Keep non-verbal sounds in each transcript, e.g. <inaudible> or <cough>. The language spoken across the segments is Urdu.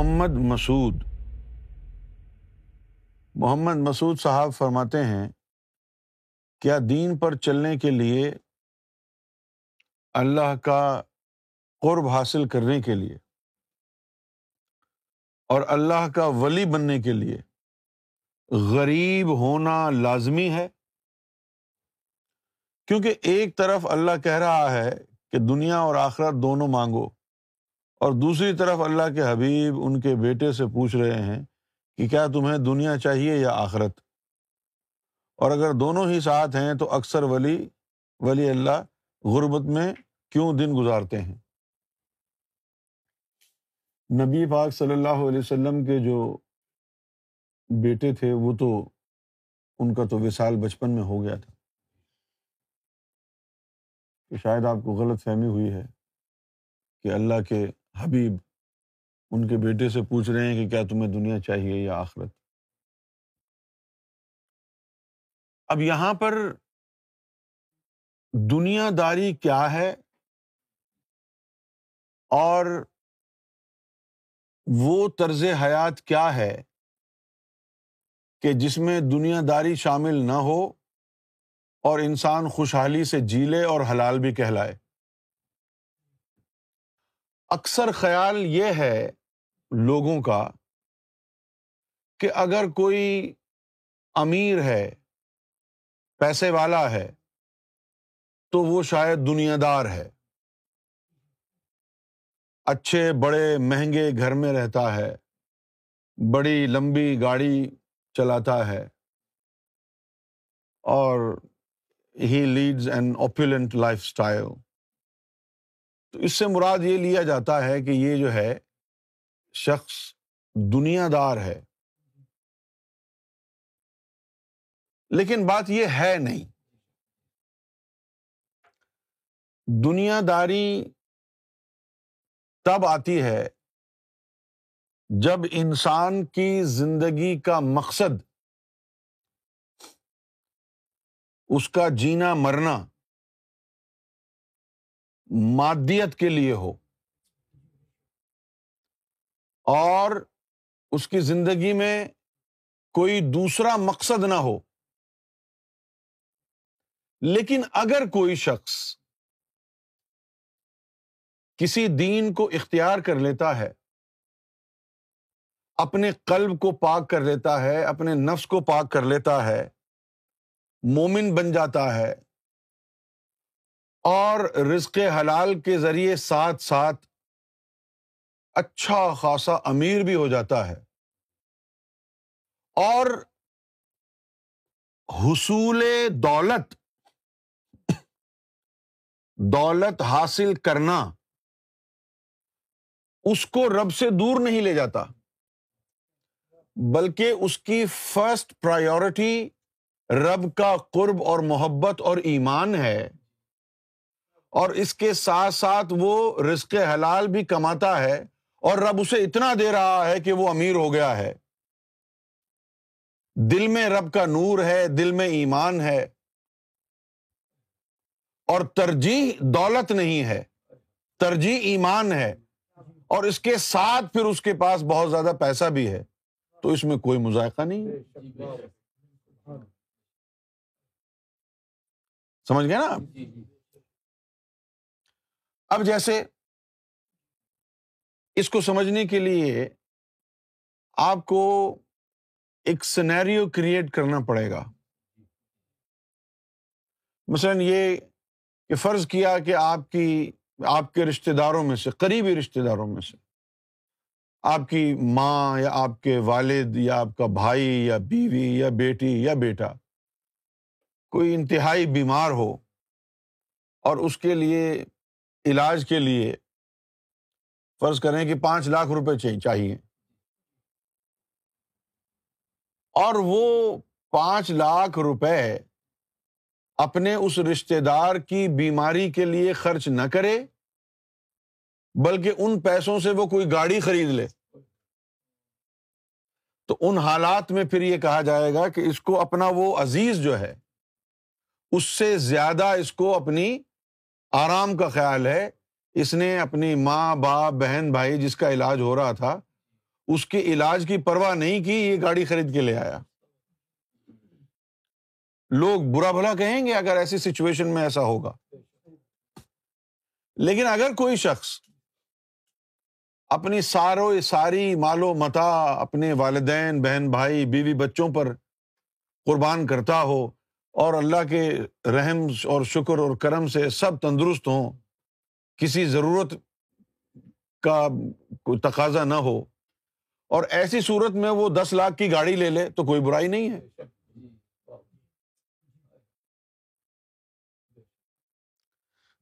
محمد مسعود۔ محمد مسعود صاحب فرماتے ہیں، کیا دین پر چلنے کے لیے اللہ کا قرب حاصل کرنے کے لیے اور اللہ کا ولی بننے کے لیے غریب ہونا لازمی ہے؟ کیونکہ ایک طرف اللہ کہہ رہا ہے کہ دنیا اور آخرت دونوں مانگو اور دوسری طرف اللہ کے حبیب ان کے بیٹے سے پوچھ رہے ہیں کہ کیا تمہیں دنیا چاہیے یا آخرت؟ اور اگر دونوں ہی ساتھ ہیں تو اکثر ولی ولی اللہ غربت میں کیوں دن گزارتے ہیں؟ نبی پاک صلی اللہ علیہ وسلم کے جو بیٹے تھے، وہ تو ان کا تو وصال بچپن میں ہو گیا تھا۔ کہ شاید آپ کو غلط فہمی ہوئی ہے کہ اللہ کے حبیب، ان کے بیٹے سے پوچھ رہے ہیں کہ کیا تمہیں دنیا چاہیے یا آخرت؟ اب یہاں پر دنیا داری کیا ہے؟ اور وہ طرز حیات کیا ہے کہ جس میں دنیا داری شامل نہ ہو اور انسان خوشحالی سے جی لے اور حلال بھی کہلائے؟ اکثر خیال یہ ہے لوگوں کا کہ اگر کوئی امیر ہے، پیسے والا ہے، تو وہ شاید دنیا دار ہے۔ اچھے، بڑے، مہنگے گھر میں رہتا ہے، بڑی، لمبی گاڑی چلاتا ہے اور he leads an opulent lifestyle تو اس سے مراد یہ لیا جاتا ہے کہ یہ جو ہے، شخص دنیا دار ہے۔ لیکن بات یہ ہے نہیں۔ دنیا داری تب آتی ہے جب انسان کی زندگی کا مقصد، اس کا جینا مرنا مادیت کے لیے ہو۔ اور اس کی زندگی میں کوئی دوسرا مقصد نہ ہو۔ لیکن اگر کوئی شخص کسی دین کو اختیار کر لیتا ہے، اپنے قلب کو پاک کر لیتا ہے، اپنے نفس کو پاک کر لیتا ہے، مومن بن جاتا ہے اور رزق حلال کے ذریعے ساتھ ساتھ اچھا خاصا امیر بھی ہو جاتا ہے۔ اور حصول دولت دولت حاصل کرنا اس کو رب سے دور نہیں لے جاتا، بلکہ اس کی فرسٹ پرائیورٹی رب کا قرب اور محبت اور ایمان ہے۔ اور اس کے ساتھ ساتھ وہ رزق حلال بھی کماتا ہے اور رب اسے اتنا دے رہا ہے کہ وہ امیر ہو گیا ہے۔ دل میں رب کا نور ہے، دل میں ایمان ہے اور ترجیح دولت نہیں ہے، ترجیح ایمان ہے اور اس کے ساتھ پھر اس کے پاس بہت زیادہ پیسہ بھی ہے۔ تو اس میں کوئی مذائقہ نہیں۔ سمجھ گئے نا؟ جی، جی، جی۔ اب جیسے اس کو سمجھنے کے لیے آپ کو ایک سنیریو کریٹ کرنا پڑے گا۔ مثلاً یہ کہ فرض کیا کہ آپ کی، آپ کے رشتے داروں میں سے، قریبی رشتے داروں میں سے آپ کی ماں یا آپ کے والد یا آپ کا بھائی یا بیوی یا بیٹی یا بیٹا کوئی انتہائی بیمار ہو اور اس کے لیے علاج کے لیے فرض کریں کہ پانچ لاکھ روپے چاہیے۔ اور وہ پانچ لاکھ روپے اپنے اس رشتے دار کی بیماری کے لیے خرچ نہ کرے، بلکہ ان پیسوں سے وہ کوئی گاڑی خرید لے۔ تو ان حالات میں پھر یہ کہا جائے گا کہ اس کو اپنا وہ عزیز جو ہے، اس سے زیادہ اس کو اپنی آرام کا خیال ہے۔ اس نے اپنی ماں، باپ، بہن، بھائی جس کا علاج ہو رہا تھا، اس کے علاج کی پرواہ نہیں کی، یہ گاڑی خرید کے لے آیا۔ لوگ برا بھلا کہیں گے اگر ایسی سچویشن میں ایسا ہوگا۔ لیکن اگر کوئی شخص اپنی سارو، ساری مال و متا، اپنے والدین، بہن، بھائی، بیوی بچوں پر قربان کرتا ہو اور اللہ کے رحم اور شکر اور کرم سے سب تندرست ہوں، کسی ضرورت کا کوئی تقاضا نہ ہو۔ اور ایسی صورت میں وہ دس لاکھ کی گاڑی لے لے تو کوئی برائی نہیں ہے۔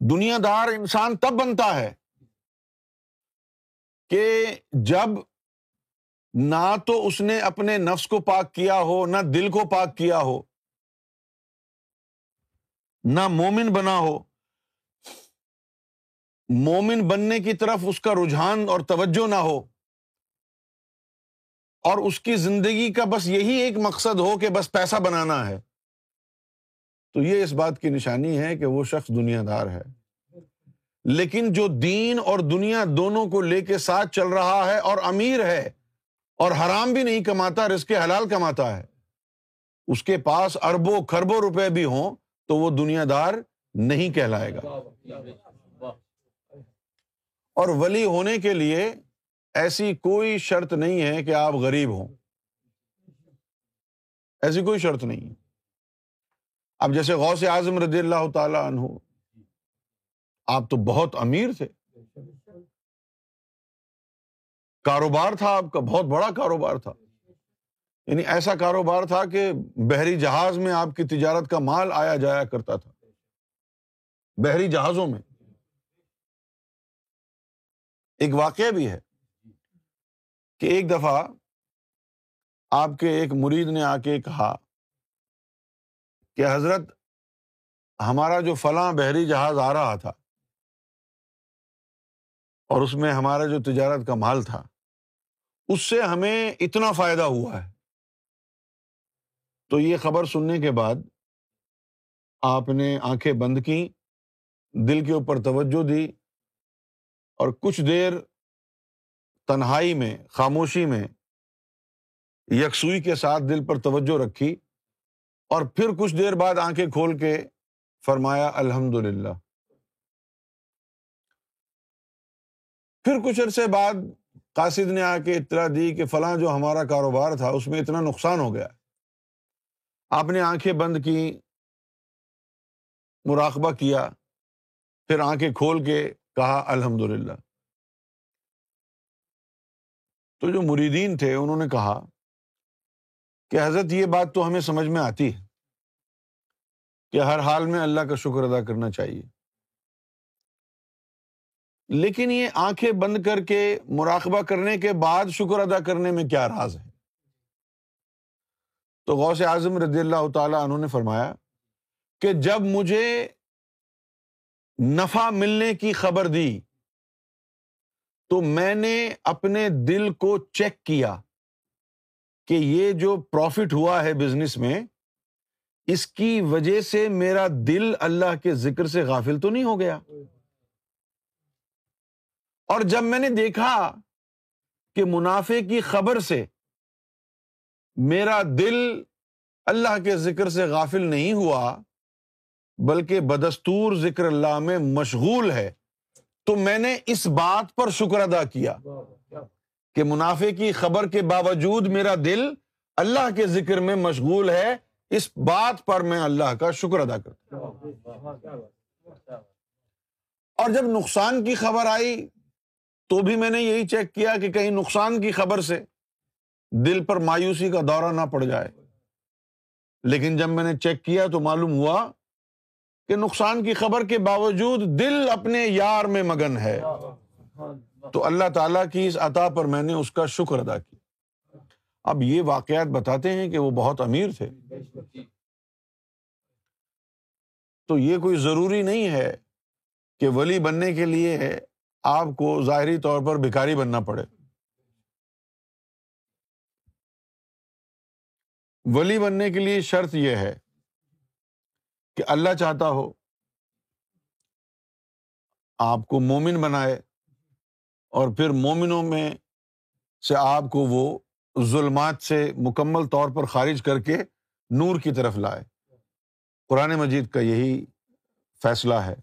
دنیا دار انسان تب بنتا ہے کہ جب نہ تو اس نے اپنے نفس کو پاک کیا ہو، نہ دل کو پاک کیا ہو نہ مومن بنا ہو۔ مومن بننے کی طرف اس کا رجحان اور توجہ نہ ہو۔ اور اس کی زندگی کا بس یہی ایک مقصد ہو کہ بس پیسہ بنانا ہے۔ تو یہ اس بات کی نشانی ہے کہ وہ شخص دنیا دار ہے۔ لیکن جو دین اور دنیا دونوں کو لے کے ساتھ چل رہا ہے اور امیر ہے اور حرام بھی نہیں کماتا رس کے حلال کماتا ہے، اس کے پاس اربوں کھربوں روپے بھی ہوں۔ تو وہ دنیا دار نہیں کہلائے گا۔ اور ولی ہونے کے لیے ایسی کوئی شرط نہیں ہے کہ آپ غریب ہوں۔ ایسی کوئی شرط نہیں اب جیسے غوث اعظم رضی اللہ تعالی عنہ، آپ تو بہت امیر تھے۔ کاروبار تھا آپ کا، بہت بڑا کاروبار تھا۔ یعنی ایسا کاروبار تھا کہ بحری جہاز میں آپ کی تجارت کا مال آیا جایا کرتا تھا۔ بحری جہازوں میں۔ ایک واقعہ بھی ہے کہ ایک دفعہ آپ کے ایک مرید نے آ کے کہا کہ حضرت، ہمارا جو فلاں بحری جہاز آ رہا تھا اور اس میں ہمارا جو تجارت کا مال تھا، اس سے ہمیں اتنا فائدہ ہوا ہے۔ تو یہ خبر سننے کے بعد آپ نے آنکھیں بند کی دل کے اوپر توجہ دی اور کچھ دیر تنہائی میں، خاموشی میں یکسوئی کے ساتھ دل پر توجہ رکھی اور پھر کچھ دیر بعد آنکھیں کھول کے فرمایا الحمد للہ پھر کچھ عرصے بعد قاصد نے آ کے اطلاع دی کہ فلاں جو ہمارا کاروبار تھا، اس میں اتنا نقصان ہو گیا۔ آپ نے آنکھیں بند کی مراقبہ کیا، پھر آنکھیں کھول کے کہا الحمد للہ تو جو مریدین تھے، انہوں نے کہا کہ حضرت، یہ بات تو ہمیں سمجھ میں آتی ہے کہ ہر حال میں اللہ کا شکر ادا کرنا چاہیے۔ لیکن یہ آنکھیں بند کر کے مراقبہ کرنے کے بعد شکر ادا کرنے میں کیا راز ہے؟ تو غوث اعظم رضی اللہ تعالیٰ انہوں نے فرمایا کہ جب مجھے نفع ملنے کی خبر دی تو میں نے اپنے دل کو چیک کیا کہ یہ جو پروفٹ ہوا ہے بزنس میں، اس کی وجہ سے میرا دل اللہ کے ذکر سے غافل تو نہیں ہو گیا۔ اور جب میں نے دیکھا کہ منافع کی خبر سے میرا دل اللہ کے ذکر سے غافل نہیں ہوا، بلکہ بدستور ذکر اللہ میں مشغول ہے۔ تو میں نے اس بات پر شکر ادا کیا کہ منافع کی خبر کے باوجود میرا دل اللہ کے ذکر میں مشغول ہے۔ اس بات پر میں اللہ کا شکر ادا کرتا اور جب نقصان کی خبر آئی تو بھی میں نے یہی چیک کیا کہ کہیں نقصان کی خبر سے دل پر مایوسی کا دورہ نہ پڑ جائے۔ لیکن جب میں نے چیک کیا تو معلوم ہوا کہ نقصان کی خبر کے باوجود دل اپنے یار میں مگن ہے۔ تو اللہ تعالیٰ کی اس عطا پر میں نے اس کا شکر ادا کیا۔ اب یہ واقعات بتاتے ہیں کہ وہ بہت امیر تھے۔ تو یہ کوئی ضروری نہیں ہے کہ ولی بننے کے لیے آپ کو ظاہری طور پر بھکاری بننا پڑے۔ ولی بننے کے لیے شرط یہ ہے کہ اللہ چاہتا ہو آپ کو مومن بنائے اور پھر مومنوں میں سے آپ کو وہ ظلمات سے مکمل طور پر خارج کر کے نور کی طرف لائے۔ قرآن مجید کا یہی فیصلہ ہے۔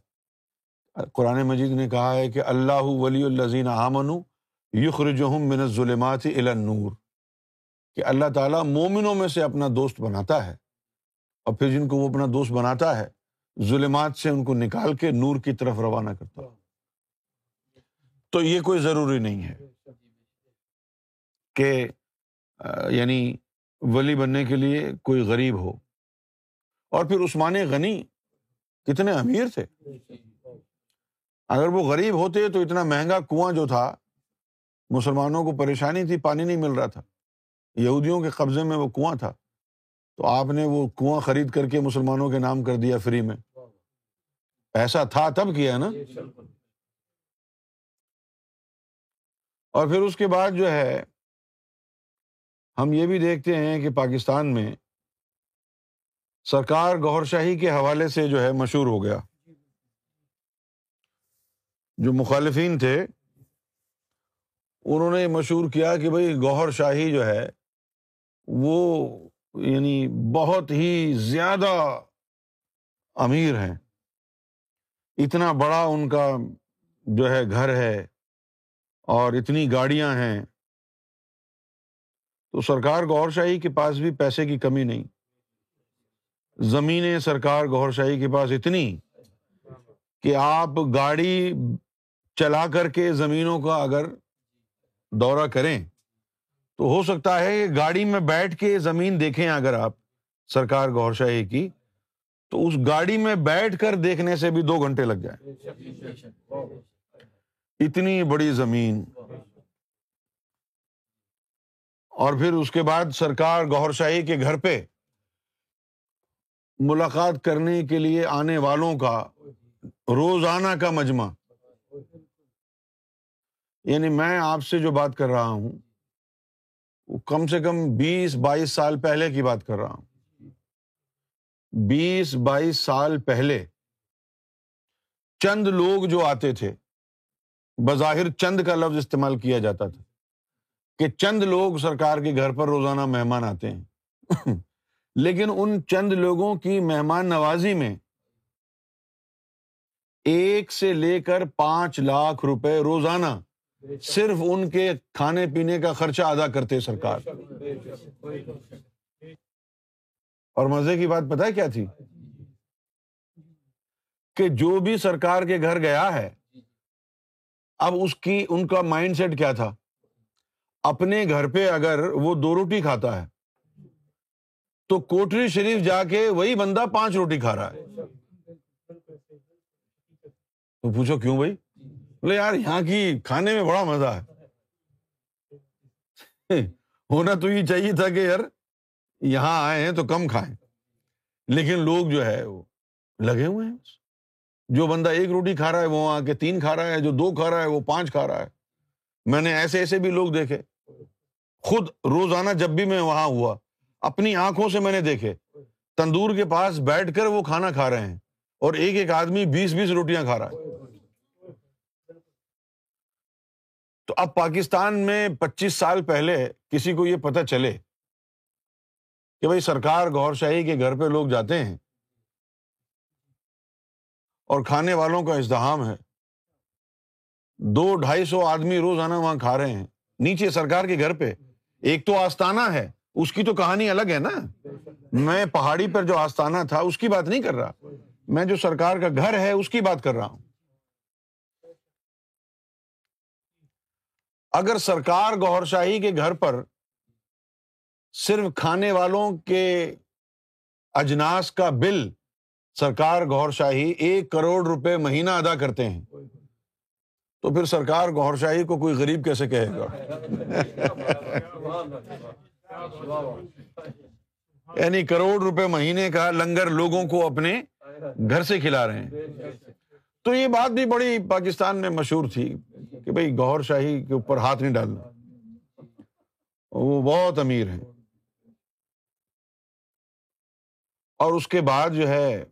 قرآن مجید نے کہا ہے کہ اللہ ولی الزین آمن یخرجہم من الظلمات الی النور۔ کہ اللہ تعالیٰ مومنوں میں سے اپنا دوست بناتا ہے اور پھر جن کو وہ اپنا دوست بناتا ہے، ظلمات سے ان کو نکال کے نور کی طرف روانہ کرتا تو یہ کوئی ضروری نہیں ہے کہ یعنی ولی بننے کے لیے کوئی غریب ہو۔ اور پھر عثمان غنی کتنے امیر تھے۔ اگر وہ غریب ہوتے تو اتنا مہنگا کنواں جو تھا، مسلمانوں کو پریشانی تھی، پانی نہیں مل رہا تھا۔ یہودیوں کے قبضے میں وہ کنواں تھا۔ تو آپ نے وہ کنواں خرید کر کے مسلمانوں کے نام کر دیا فری میں۔ ایسا تھا تب کیا نا؟ اور پھر اس کے بعد جو ہے ہم یہ بھی دیکھتے ہیں کہ پاکستان میں سرکار گور شاہی کے حوالے سے جو ہے مشہور ہو گیا۔ جو مخالفین تھے انہوں نے مشہور کیا کہ بھائی گوہر شاہی جو ہے وہ یعنی بہت ہی زیادہ امیر ہیں۔ اتنا بڑا ان کا جو ہے گھر ہے اور اتنی گاڑیاں ہیں۔ تو سرکار گور شاہی کے پاس بھی پیسے کی کمی نہیں۔ زمینیں سرکار گور شاہی کے پاس اتنی کہ آپ گاڑی چلا کر کے زمینوں کا اگر دورہ کریں تو ہو سکتا ہے گاڑی میں بیٹھ کے زمین دیکھیں اگر آپ، سرکار گور شاہی کی، تو اس گاڑی میں بیٹھ کر دیکھنے سے بھی دو گھنٹے لگ جائیں۔ اتنی بڑی زمین۔ اور پھر اس کے بعد سرکار گور شاہی کے گھر پہ ملاقات کرنے کے لیے آنے والوں کا روزانہ کا مجمع۔ یعنی میں آپ سے جو بات کر رہا ہوں کم سے کم بیس بائیس سال پہلے کی بات کر رہا ہوں۔ بیس بائیس سال پہلے چند لوگ جو آتے تھے، بظاہر چند کا لفظ استعمال کیا جاتا تھا کہ چند لوگ سرکار کے گھر پر روزانہ مہمان آتے ہیں۔ <laughs> لیکن ان چند لوگوں کی مہمان نوازی میں ایک سے لے کر پانچ لاکھ روپے روزانہ صرف ان کے کھانے پینے کا خرچہ ادا کرتے سرکار۔ اور مزے کی بات پتا کیا تھی؟ کہ جو بھی سرکار کے گھر گیا ہے، اب اس کی، ان کا مائنڈ سیٹ کیا تھا؟ اپنے گھر پہ اگر وہ دو روٹی کھاتا ہے، تو کوٹری شریف جا کے وہی بندہ پانچ روٹی کھا رہا ہے۔ تو پوچھو کیوں بھائی؟ بولے یار یہاں کی کھانے میں بڑا مزہ ہے۔ <laughs> ہونا تو یہ چاہیے تھا کہ یار یہاں آئے ہیں تو کم کھائیں۔ لیکن لوگ جو ہے وہ لگے ہوئے ہیں۔ جو بندہ ایک روٹی کھا رہا ہے، وہ آ کے تین کھا رہا ہے، جو دو کھا رہا ہے، وہ پانچ کھا رہا ہے۔ میں نے ایسے ایسے بھی لوگ دیکھے۔ خود روزانہ جب بھی میں وہاں ہوا، اپنی آنکھوں سے میں نے دیکھے۔ تندور کے پاس بیٹھ کر وہ کھانا کھا رہے ہیں اور ایک ایک آدمی بیس بیس روٹیاں کھا رہا ہے۔ تو اب پاکستان میں پچیس سال پہلے کسی کو یہ پتہ چلے کہ بھائی سرکار گور شاہی کے گھر پہ لوگ جاتے ہیں اور کھانے والوں کا ازدحام ہے۔ دو ڈھائی سو آدمی روزانہ وہاں کھا رہے ہیں۔ نیچے سرکار کے گھر پہ۔ ایک تو آستانہ ہے۔ اس کی تو کہانی الگ ہے نا۔ میں پہاڑی پر جو آستانہ تھا، اس کی بات نہیں کر رہا۔ میں جو سرکار کا گھر ہے، اس کی بات کر رہا ہوں۔ اگر سرکار گور شاہی کے گھر پر صرف کھانے والوں کے اجناس کا بل سرکار گور شاہی ایک کروڑ روپے مہینہ ادا کرتے ہیں، تو پھر سرکار گور شاہی کو کوئی غریب کیسے کہے گا؟ یعنی کروڑ روپے مہینے کا لنگر لوگوں کو اپنے گھر سے کھلا رہے ہیں۔ تو یہ بات بھی بڑی پاکستان میں مشہور تھی۔ کہ بھائی گور شاہی کے اوپر ہاتھ نہیں ڈالنا۔ وہ بہت امیر ہے اور اس کے بعد جو ہے،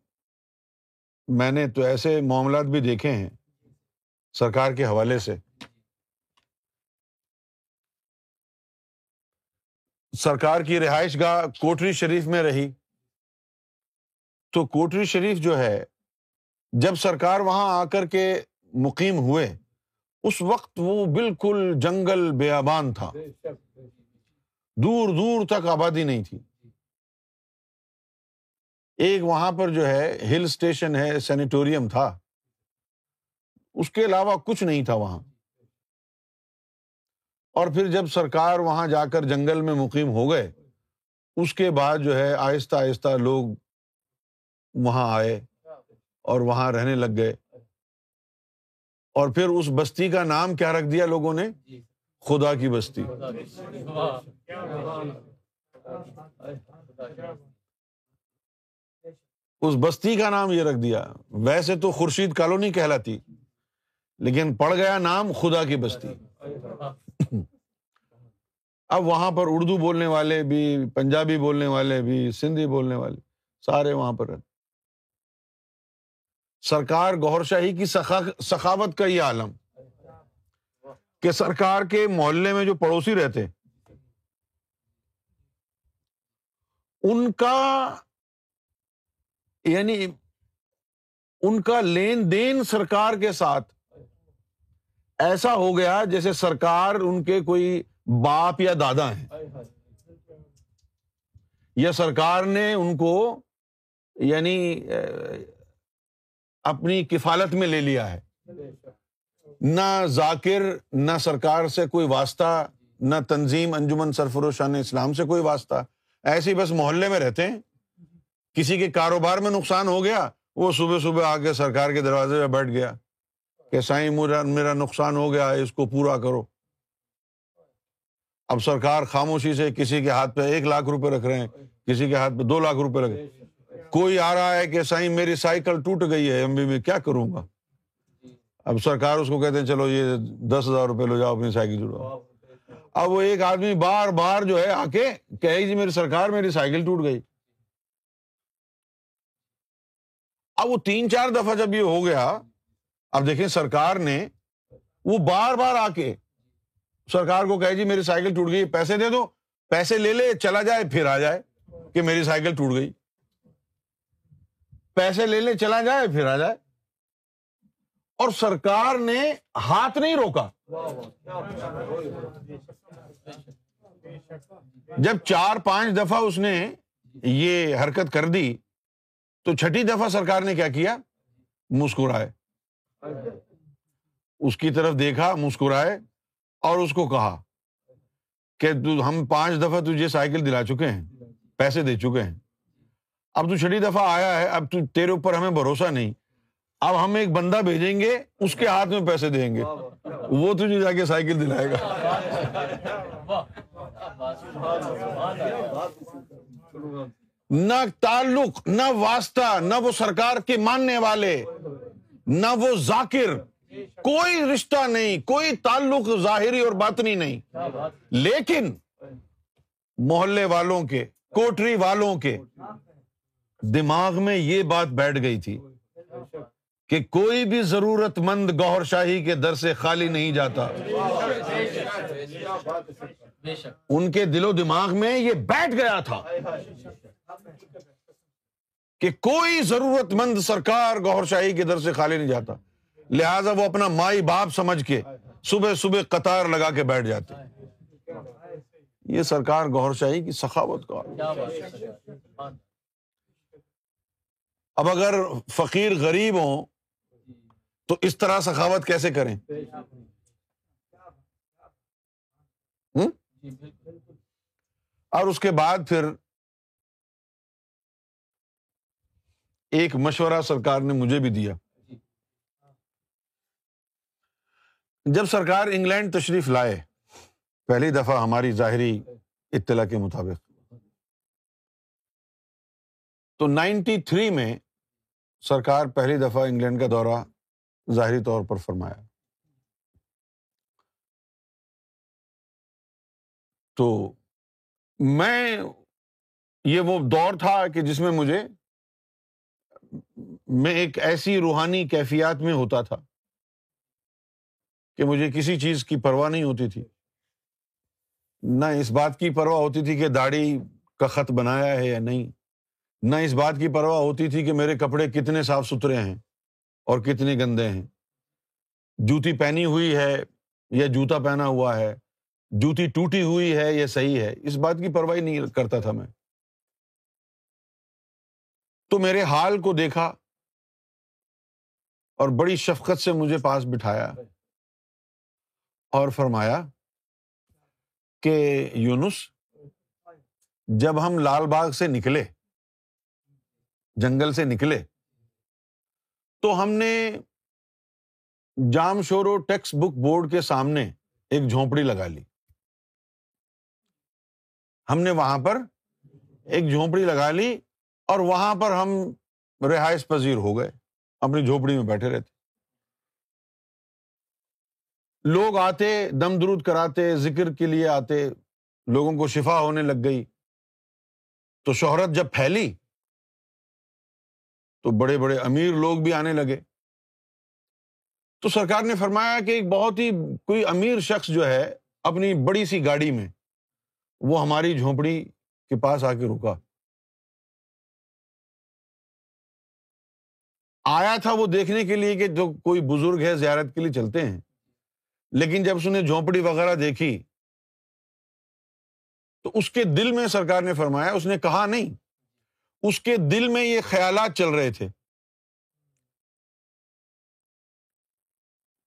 میں نے تو ایسے معاملات بھی دیکھے ہیں سرکار کے حوالے سے۔ سرکار کی رہائش گاہ کوٹری شریف میں رہی۔ تو کوٹری شریف جو ہے، جب سرکار وہاں آ کر کے مقیم ہوئے اس وقت وہ بالکل جنگل بیابان تھا۔ دور دور تک آبادی نہیں تھی۔ ایک وہاں پر جو ہے ہل اسٹیشن ہے سینیٹوریم تھا۔ اس کے علاوہ کچھ نہیں تھا وہاں۔ اور پھر جب سرکار وہاں جا کر جنگل میں مقیم ہو گئے اس کے بعد جو ہے آہستہ آہستہ لوگ وہاں آئے اور وہاں رہنے لگ گئے۔ اور پھر اس بستی کا نام کیا رکھ دیا لوگوں نے؟ خدا کی بستی۔ اس بستی کا نام یہ رکھ دیا۔ ویسے تو خورشید کالونی کہلاتی لیکن پڑ گیا نام خدا کی بستی۔ اب وہاں پر اردو بولنے والے بھی پنجابی بولنے والے بھی سندھی بولنے والے سارے وہاں پر رہتے۔ سرکار گور شاہی کی سخاوت کا یہ عالم کہ سرکار کے محلے میں جو پڑوسی رہتے ان کا یعنی ان کا لین دین سرکار کے ساتھ ایسا ہو گیا جیسے سرکار ان کے کوئی باپ یا دادا ہیں۔ یا سرکار نے ان کو یعنی اپنی کفالت میں لے لیا ہے۔ نہ ذاکر، نہ سرکار سے کوئی واسطہ، نہ تنظیم، انجمن سرفروشان اسلام سے کوئی واسطہ۔ ایسے بس محلے میں رہتے ہیں۔ کسی کے کاروبار میں نقصان ہو گیا، وہ صبح صبح آ کے سرکار کے دروازے پہ بیٹھ گیا کہ سائیں میرا میرا نقصان ہو گیا، اس کو پورا کرو۔ اب سرکار خاموشی سے کسی کے ہاتھ پہ ایک لاکھ روپے رکھ رہے ہیں، کسی کے ہاتھ پہ دو لاکھ روپے رکھ کوئی آ رہا ہے کہ سائیں میری سائیکل ٹوٹ گئی ہے، ایم بی میں کیا کروں گا؟ اب سرکار اس کو کہتے ہیں، چلو یہ دس ہزار روپے لو جاؤ، اپنی سائیکل جڑواؤ۔ اب وہ ایک آدمی بار بار جو ہے آ کے کہ جی میری سرکار میری سائیکل ٹوٹ گئی۔ اب وہ تین چار دفعہ جب یہ ہو گیا، اب دیکھیں سرکار نے وہ بار بار آ کے سرکار کو کہ جی میری سائیکل ٹوٹ گئی، پیسے دے دو، پیسے لے لے، چلا جائے، پھر آ جائے کہ میری سائیکل ٹوٹ گئی۔ پیسے لے لے، چلا جائے، پھر آ جائے۔ اور سرکار نے ہاتھ نہیں روکا۔ جب چار پانچ دفعہ اس نے یہ حرکت کر دی، تو چھٹی دفعہ سرکار نے کیا کیا؟ مسکرائے۔ اس کی طرف دیکھا، مسکرائے اور اس کو کہا کہ ہم پانچ دفعہ تجھے سائیکل دلا چکے ہیں، پیسے دے چکے ہیں۔ اب تو چھٹی دفعہ آیا ہے، اب تو تیرے اوپر ہمیں بھروسہ نہیں۔ اب ہم ایک بندہ بھیجیں گے، اس کے ہاتھ میں پیسے دیں گے۔ وہ تجھے جا کے سائیکل دلائے گا۔ نہ تعلق، نہ واسطہ، نہ وہ سرکار کے ماننے والے، نہ وہ ذاکر۔ کوئی رشتہ نہیں، کوئی تعلق ظاہری اور باطنی نہیں۔ لیکن محلے والوں کے، کوٹری والوں کے دماغ میں یہ بات بیٹھ گئی تھی کہ کوئی بھی ضرورت مند گوہر شاہی کے در سے خالی نہیں جاتا۔ ان کے دل و دماغ میں یہ بیٹھ گیا تھا کہ کوئی ضرورت مند سرکار گوہر شاہی کے در سے خالی نہیں جاتا۔ لہٰذا وہ اپنا مائی باپ سمجھ کے صبح صبح قطار لگا کے بیٹھ جاتے۔ یہ سرکار گور شاہی کی سخاوت کا۔ اب اگر فقیر غریب ہوں تو اس طرح سخاوت کیسے کریں؟ اور اس کے بعد پھر ایک مشورہ سرکار نے مجھے بھی دیا۔ جب سرکار انگلینڈ تشریف لائے، پہلی دفعہ ہماری ظاہری اطلاع کے مطابق۔ تو نائنٹی تھری میں سرکار پہلی دفعہ انگلینڈ کا دورہ ظاہری طور پر فرمایا۔ تو میں، یہ وہ دور تھا کہ جس میں مجھے میں ایک ایسی روحانی کیفیات میں ہوتا تھا کہ مجھے کسی چیز کی پرواہ نہیں ہوتی تھی۔ نہ اس بات کی پرواہ ہوتی تھی کہ داڑھی کا خط بنایا ہے یا نہیں۔ نہ اس بات کی پرواہ ہوتی تھی کہ میرے کپڑے کتنے صاف ستھرے ہیں اور کتنے گندے ہیں۔ جوتی پہنی ہوئی ہے یا جوتا پہنا ہوا ہے، جوتی ٹوٹی ہوئی ہے یا صحیح ہے، اس بات کی پرواہی نہیں کرتا تھا میں۔ تو میرے حال کو دیکھا اور بڑی شفقت سے مجھے پاس بٹھایا اور فرمایا کہ یونس، جب ہم لال باغ سے نکلے جنگل سے نکلے۔ تو ہم نے جام شورو ٹیکسٹ بک بورڈ کے سامنے ایک جھونپڑی لگا لی۔ ہم نے وہاں پر ایک جھونپڑی لگا لی اور وہاں پر ہم رہائش پذیر ہو گئے، اپنی جھونپڑی میں بیٹھے رہتے۔ لوگ آتے، دم درود کراتے، ذکر کے لیے آتے، لوگوں کو شفا ہونے لگ گئی۔ تو شہرت جب پھیلی تو بڑے بڑے امیر لوگ بھی آنے لگے۔ تو سرکار نے فرمایا کہ ایک بہت ہی کوئی امیر شخص جو ہے اپنی بڑی سی گاڑی میں وہ ہماری جھونپڑی کے پاس آ کے رکا۔ آیا تھا وہ دیکھنے کے لیے کہ جو کوئی بزرگ ہے زیارت کے لیے چلتے ہیں، لیکن جب اس نے جھونپڑی وغیرہ دیکھی تو اس کے دل میں سرکار نے فرمایا، اس نے کہا نہیں اس کے دل میں یہ خیالات چل رہے تھے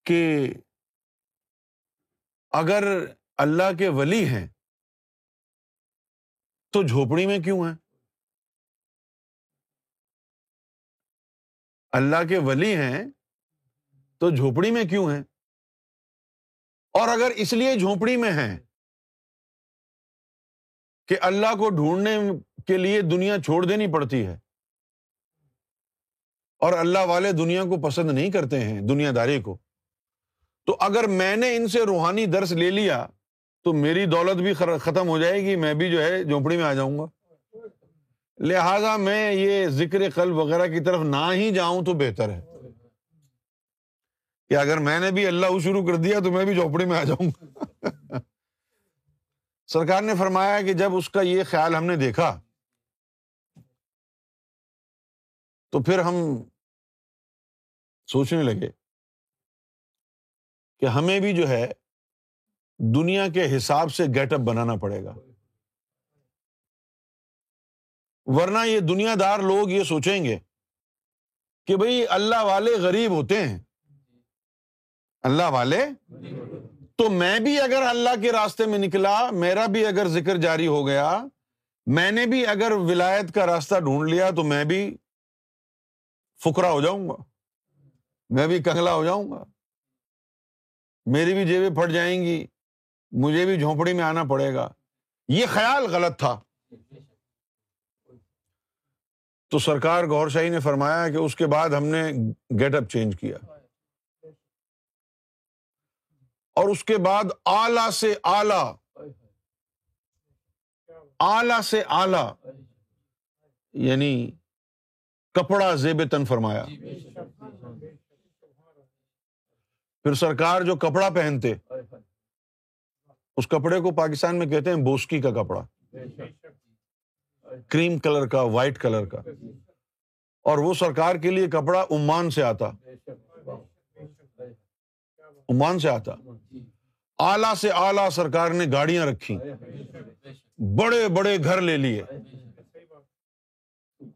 کہ اگر اللہ کے ولی ہیں تو جھوپڑی میں کیوں ہیں؟ اللہ کے ولی ہیں تو جھوپڑی میں کیوں ہیں؟ اور اگر اس لیے جھونپڑی میں ہیں کہ اللہ کو ڈھونڈنے کے لیے دنیا چھوڑ دینی پڑتی ہے۔ اور اللہ والے دنیا کو پسند نہیں کرتے ہیں دنیا داری کو۔ تو اگر میں نے ان سے روحانی درس لے لیا، تو میری دولت بھی ختم ہو جائے گی، میں بھی جو ہے جھونپڑی میں آ جاؤں گا۔ لہذا میں یہ ذکر قلب وغیرہ کی طرف نہ ہی جاؤں تو بہتر ہے۔ کہ اگر میں نے بھی اللہ شروع کر دیا تو میں بھی جھوپڑی میں آ جاؤں۔ گا <laughs> سرکار نے فرمایا کہ جب اس کا یہ خیال ہم نے دیکھا تو پھر ہم سوچنے لگے کہ ہمیں بھی جو ہے دنیا کے حساب سے گیٹ اپ بنانا پڑے گا۔ ورنہ یہ دنیا دار لوگ یہ سوچیں گے کہ بھائی اللہ والے غریب ہوتے ہیں۔ اللہ والے؟ تو میں بھی اگر اللہ کے راستے میں نکلا، میرا بھی اگر ذکر جاری ہو گیا، میں نے بھی اگر ولایت کا راستہ ڈھونڈ لیا تو میں بھی فکرا ہو جاؤں گا۔ میں بھی کنگلا ہو جاؤں گا۔ میری بھی جیبیں پھٹ جائیں گی۔ مجھے بھی جھونپڑی میں آنا پڑے گا۔ یہ خیال غلط تھا۔ تو سرکار گور شاہی نے فرمایا کہ اس کے بعد ہم نے گیٹ اپ چینج کیا۔ اور اس کے بعد آلہ سے آلہ آلہ سے آلہ یعنی کپڑا زیب تن فرمایا۔ پھر سرکار جو کپڑا پہنتے اس کپڑے کو پاکستان میں کہتے ہیں بوسکی کا کپڑا۔ کریم کلر کا وائٹ کلر کا۔ اور وہ سرکار کے لیے کپڑا عمان سے آتا۔ عمان سے آتا۔ اعلی سے اعلی سرکار نے گاڑیاں رکھی بڑے بڑے گھر لے لیے۔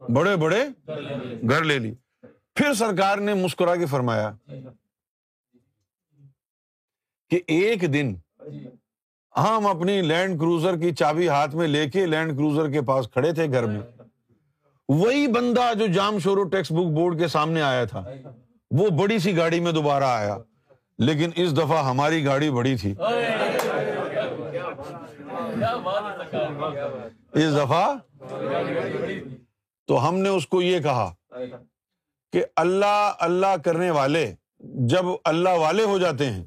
بڑے بڑے گھر لے لی۔ پھر سرکار نے مسکرا کے فرمایا کہ ایک دن ہم اپنی لینڈ کروزر کی چابی ہاتھ میں لے کے لینڈ کروزر کے پاس کھڑے تھے گھر میں۔ وہی بندہ جو جام شورو ٹیکسٹ بک بورڈ کے سامنے آیا تھا، وہ بڑی سی گاڑی میں دوبارہ آیا۔ لیکن اس دفعہ ہماری گاڑی بڑی تھی۔ اس دفعہ تو ہم نے اس کو یہ کہا کہ اللہ اللہ کرنے والے جب اللہ والے ہو جاتے ہیں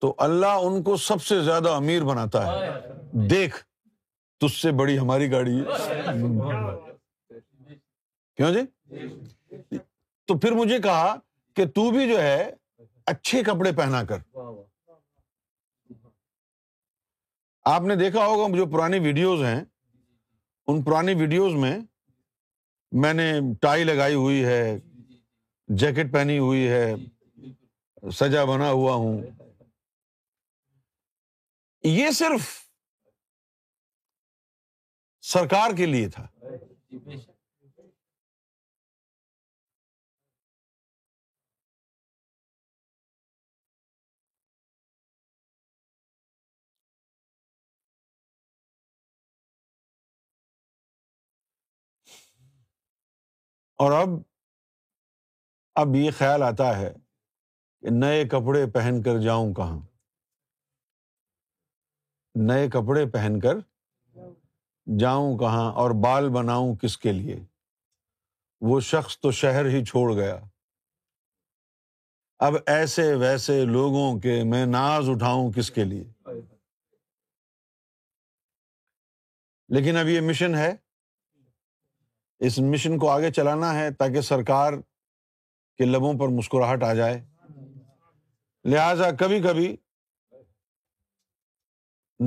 تو اللہ ان کو سب سے زیادہ امیر بناتا ہے۔ دیکھ تج سے بڑی ہماری گاڑی ہے۔ کیوں جی؟ تو پھر مجھے کہا کہ تو بھی جو ہے اچھے کپڑے پہنا کر۔ آپ نے دیکھا ہوگا جو پرانی ویڈیوز ہیں ان پرانی ویڈیوز میں میں نے ٹائی لگائی ہوئی ہے، جیکٹ پہنی ہوئی ہے، سجا بنا ہوا ہوں۔ یہ صرف سرکار کے لیے تھا۔ اور اب اب یہ خیال آتا ہے کہ نئے کپڑے پہن کر جاؤں کہاں؟ نئے کپڑے پہن کر جاؤں کہاں اور بال بناؤں کس کے لیے؟ وہ شخص تو شہر ہی چھوڑ گیا۔ اب ایسے ویسے لوگوں کے میں ناز اٹھاؤں کس کے لیے؟ لیکن اب یہ مشن ہے۔ اس مشن کو آگے چلانا ہے تاکہ سرکار کے لبوں پر مسکراہٹ آ جائے۔ لہذا کبھی کبھی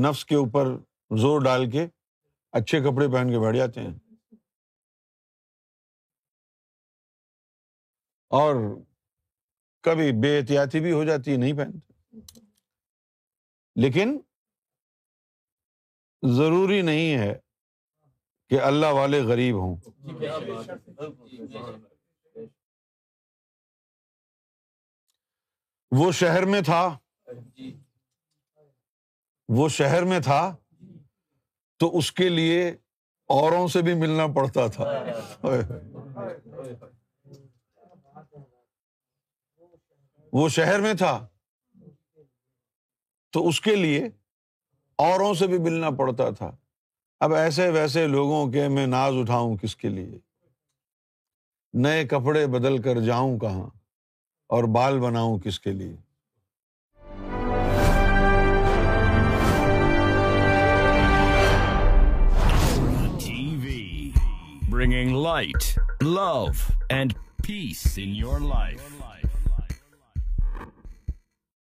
نفس کے اوپر زور ڈال کے اچھے کپڑے پہن کے بیٹھ جاتے ہیں۔ اور کبھی بے احتیاطی بھی ہو جاتی ہے، نہیں پہنتے۔ لیکن ضروری نہیں ہے کہ اللہ والے غریب ہوں۔ وہ شہر میں تھا۔ وہ شہر میں تھا۔ تو اس کے لیے اوروں سے بھی ملنا پڑتا تھا۔ وہ شہر میں تھا۔ تو اس کے لیے اوروں سے بھی ملنا پڑتا تھا۔ اب ایسے ویسے لوگوں کے میں ناز اٹھاؤں کس کے لیے؟ نئے کپڑے بدل کر جاؤں کہاں؟ اور بال بناؤں کس کے لیے؟ Bringing light love and peace in your life